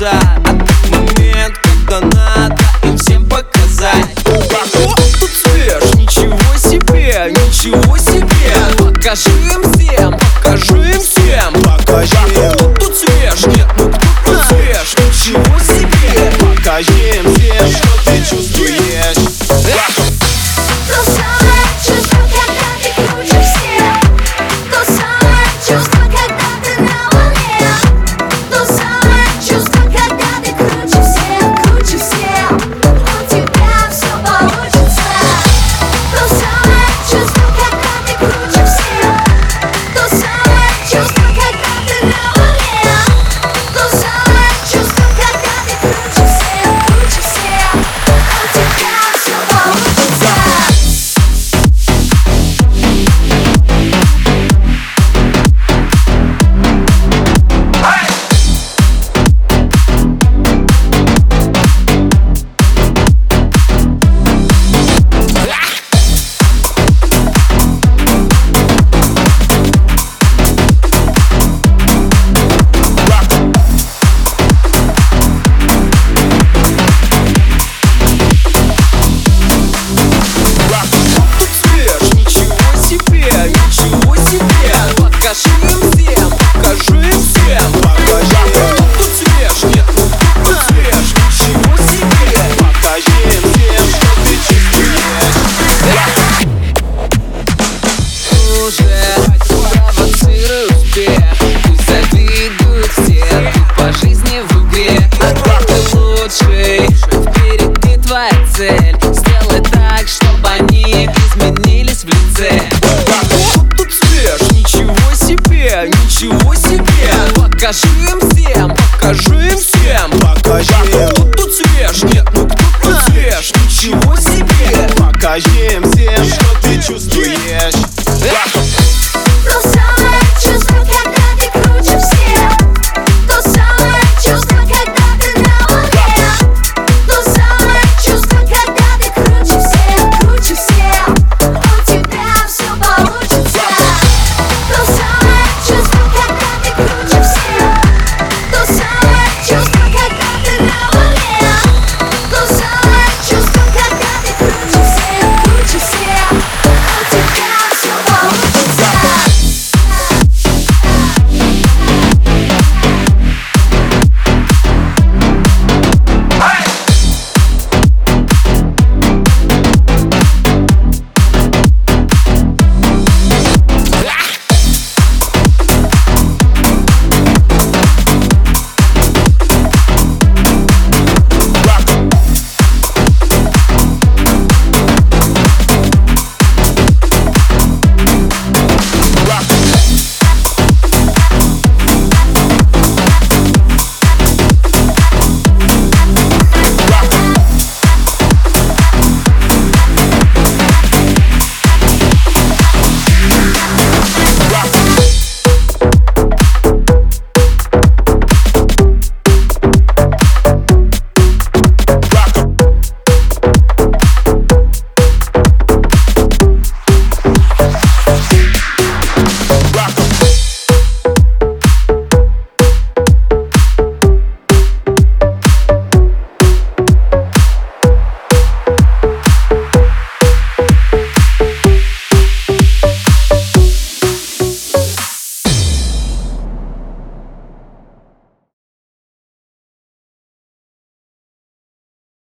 глаза А тот момент, когда надо им всем показать. Ого, тут свеж, ничего себе, ничего себе. Покажи им всем, покажи им всем. Покажи. А кто тут свеж, нет, ну кто тут свеж. Ничего себе. Покажи им всем, что ты чувствуешь. Э?